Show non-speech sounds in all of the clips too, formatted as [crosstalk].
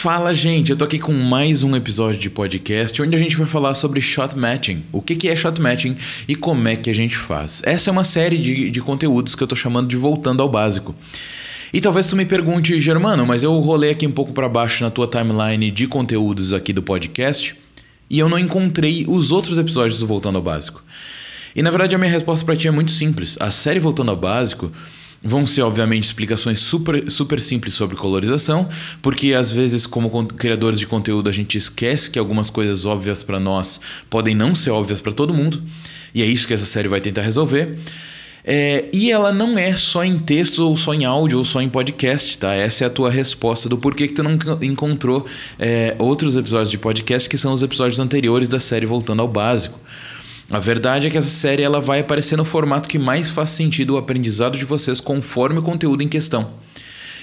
Fala, gente! Eu tô aqui com mais um episódio de podcast onde a gente vai falar sobre shot matching. O que, que é shot matching e como é que a gente faz. Essa é uma série de, de conteúdos que eu tô chamando de Voltando ao Básico. E talvez tu me pergunte, Germano, mas eu rolei aqui um pouco para baixo na tua timeline de conteúdos aqui do podcast e eu não encontrei os outros episódios do Voltando ao Básico. E na verdade a minha resposta para ti é muito simples. A série Voltando ao Básico Vão ser, obviamente, explicações super, super simples sobre colorização, porque às vezes, como criadores de conteúdo, a gente esquece que algumas coisas óbvias para nós podem não ser óbvias para todo mundo, e é isso que essa série vai tentar resolver. É, e ela não é só em texto, ou só em áudio, ou só em podcast, tá? Essa é a tua resposta do porquê que tu não encontrou é, outros episódios de podcast que são os episódios anteriores da série Voltando ao Básico. A verdade é que essa série ela vai aparecer no formato que mais faz sentido o aprendizado de vocês conforme o conteúdo em questão.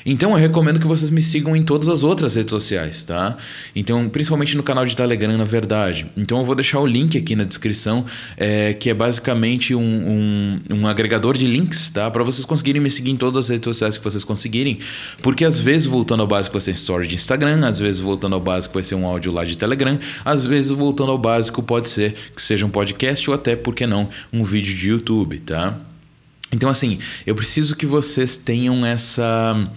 Então eu recomendo que vocês me sigam em todas as outras redes sociais, tá? Então, principalmente no canal de Telegram, na verdade. Então eu vou deixar o link aqui na descrição, é, que é basicamente um, um, um agregador de links, tá? Para vocês conseguirem me seguir em todas as redes sociais que vocês conseguirem. Porque às vezes, voltando ao básico, vai ser story de Instagram, às vezes, voltando ao básico, vai ser um áudio lá de Telegram, às vezes, voltando ao básico, pode ser que seja um podcast ou até, por que não, um vídeo de YouTube, tá? Então, assim, eu preciso que vocês tenham essa.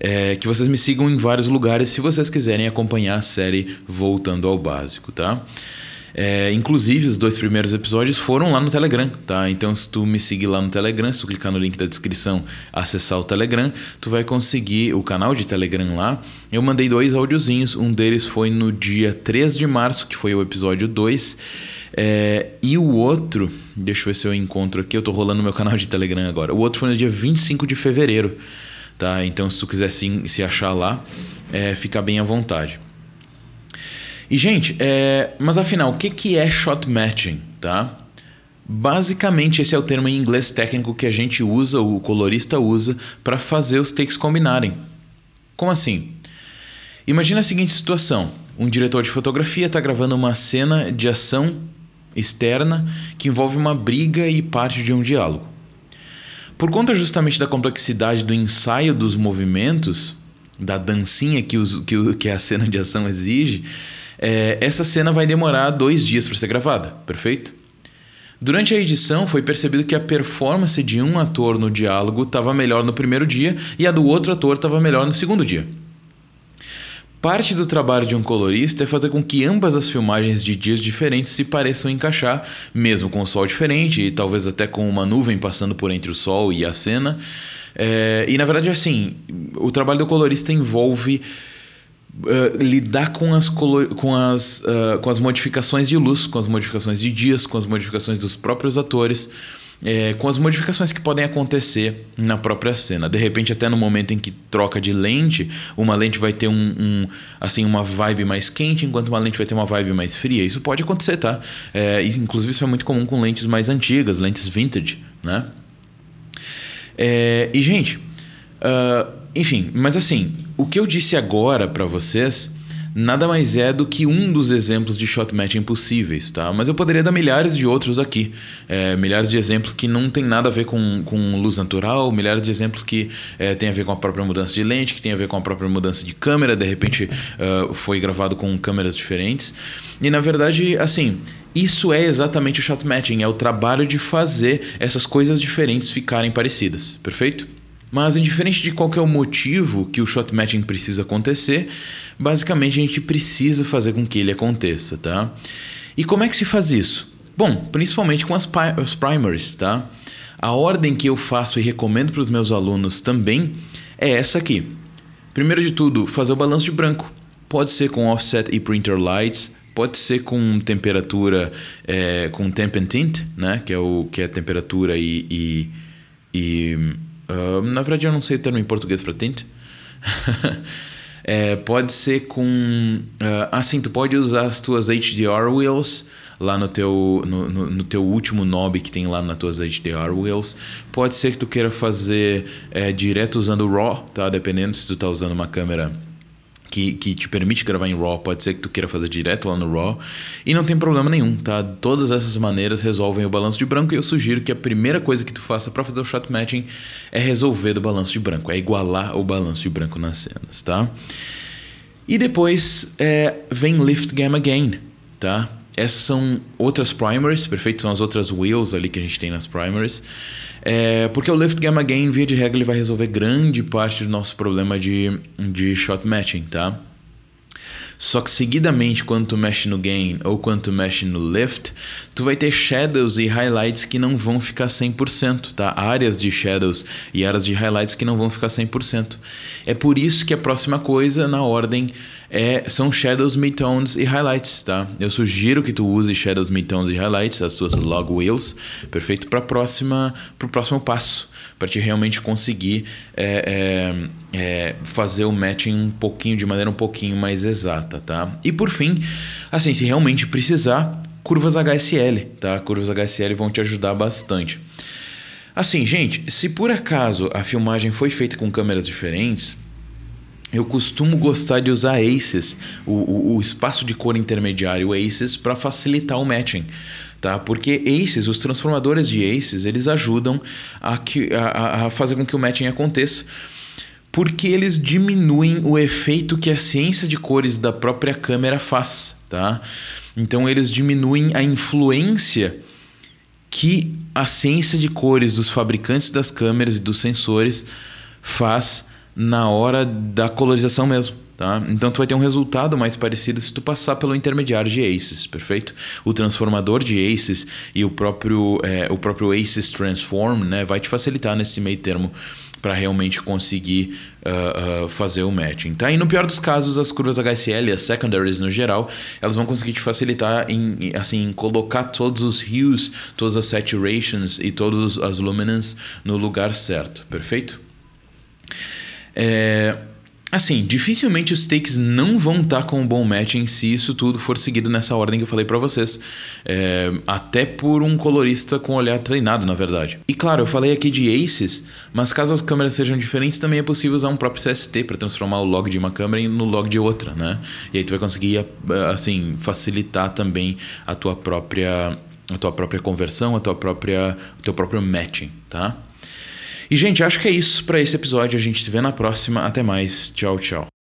É, que vocês me sigam em vários lugares se vocês quiserem acompanhar a série Voltando ao Básico, tá? É, inclusive, os dois primeiros episódios foram lá no Telegram, tá? Então, se tu me seguir lá no Telegram, se tu clicar no link da descrição, acessar o Telegram, tu vai conseguir o canal de Telegram lá. Eu mandei dois áudiozinhos, um deles foi no dia 3 de março, que foi o episódio 2. É, e o outro, deixa eu ver se eu encontro aqui, eu tô rolando meu canal de Telegram agora. O outro foi no dia 25 de fevereiro, tá? Então se tu quiser se, se achar lá, é, fica bem à vontade. E gente, é, mas afinal, o que, que é shot matching, tá? Basicamente, esse é o termo em inglês técnico que a gente usa, o colorista usa, para fazer os takes combinarem. Como assim? Imagina a seguinte situação: um diretor de fotografia está gravando uma cena de ação externa que envolve uma briga e parte de um diálogo. Por conta justamente da complexidade do ensaio dos movimentos, da dancinha que, os, que, que a cena de ação exige, é, essa cena vai demorar dois dias para ser gravada, perfeito? Durante a edição, foi percebido que a performance de um ator no diálogo estava melhor no primeiro dia e a do outro ator estava melhor no segundo dia. Parte do trabalho de um colorista é fazer com que ambas as filmagens de dias diferentes se pareçam encaixar, mesmo com o sol diferente e talvez até com uma nuvem passando por entre o sol e a cena. É, e na verdade, assim, o trabalho do colorista envolve Uh, lidar com as, com, as, uh, com as modificações de luz, com as modificações de dias, com as modificações dos próprios atores é, com as modificações que podem acontecer na própria cena. De repente, até no momento em que troca de lente, uma lente vai ter um, um assim uma vibe mais quente, enquanto uma lente vai ter uma vibe mais fria. Isso pode acontecer, tá? É, inclusive, isso é muito comum com lentes mais antigas, lentes vintage, né? É, e, gente, uh, enfim, mas assim, o que eu disse agora para vocês nada mais é do que um dos exemplos de shot matching possíveis, tá? Mas eu poderia dar milhares de outros aqui. É, milhares de exemplos que não tem nada a ver com, com luz natural, milhares de exemplos que é, tem a ver com a própria mudança de lente, que tem a ver com a própria mudança de câmera, de repente uh, foi gravado com câmeras diferentes. E na verdade, assim, isso é exatamente o shot matching, é o trabalho de fazer essas coisas diferentes ficarem parecidas, perfeito? Mas, indiferente de qual é o motivo que o shot matching precisa acontecer, basicamente a gente precisa fazer com que ele aconteça, tá? E como é que se faz isso? Bom, principalmente com as, as primaries, tá? A ordem que eu faço e recomendo para os meus alunos também é essa aqui. Primeiro de tudo, fazer o balanço de branco. Pode ser com offset e printer lights, pode ser com temperatura, é, com temp and tint, né? Que é, o, que é temperatura e, e, e Na verdade, eu não sei o termo em português para tint. [laughs] é, pode ser com. Uh, assim, tu pode usar as tuas HDR wheels lá no teu, no, no, no, teu último knob que tem lá nas tuas HDR wheels. Pode ser que tu queira fazer é, direto usando RAW, tá? Dependendo se tu tá usando uma câmera que, que te permite gravar em RAW, pode ser que tu queira fazer direto lá no RAW, e não tem problema nenhum, tá? Todas essas maneiras resolvem o balanço de branco e eu sugiro que a primeira coisa que tu faça para fazer o shot matching é resolver do balanço de branco, é igualar o balanço de branco nas cenas, tá? E depois é, vem Lift Gamma Gain, tá? Essas são outras primaries, perfeito? São as outras wheels ali que a gente tem nas primaries. É, porque o Lift Gamma Gain, via de regra, ele vai resolver grande parte do nosso problema de, de shot matching, tá? Só que seguidamente, quando tu mexe no gain ou quando tu mexe no lift, tu vai ter shadows e highlights que não vão ficar 100%, tá? Áreas de shadows e áreas de highlights que não vão ficar 100%. É por isso que a próxima coisa na ordem é, são shadows, midtones e highlights, tá? Eu sugiro que tu use shadows, midtones e highlights, as suas log wheels, perfeito para próxima, pro próximo passo, para te realmente conseguir é, é, é, fazer o matching um pouquinho de maneira um pouquinho mais exata, tá? E por fim, assim, se realmente precisar, curvas HSL, tá? Curvas HSL vão te ajudar bastante. Assim, gente, se por acaso a filmagem foi feita com câmeras diferentes, eu costumo gostar de usar ACES, o, o, o espaço de cor intermediário ACES, para facilitar o matching. Tá? Porque ACES, os transformadores de ACES, eles ajudam a, que, a, a fazer com que o matching aconteça porque eles diminuem o efeito que a ciência de cores da própria câmera faz, tá? Então eles diminuem a influência que a ciência de cores dos fabricantes das câmeras e dos sensores faz na hora da colorização mesmo. Tá? Então tu vai ter um resultado mais parecido se tu passar pelo intermediário de ACES, perfeito? O transformador de ACES e o próprio, é, o próprio ACES Transform né, vai te facilitar nesse meio termo para realmente conseguir uh, uh, fazer o matching. Tá? E no pior dos casos, as curvas HSL, as secondaries no geral, elas vão conseguir te facilitar em, assim, colocar todos os hues, todas as saturations e todas as luminance no lugar certo, perfeito? É, assim, dificilmente os takes não vão estar tá com um bom matching se isso tudo for seguido nessa ordem que eu falei para vocês. É, até por um colorista com olhar treinado, na verdade. E claro, eu falei aqui de aces, mas caso as câmeras sejam diferentes, também é possível usar um próprio CST para transformar o log de uma câmera no log de outra, né? E aí tu vai conseguir, assim, facilitar também a tua própria a tua própria conversão, a tua própria, o teu próprio matching, tá? E, gente, acho que é isso para esse episódio. A gente se vê na próxima. Até mais. Tchau, tchau.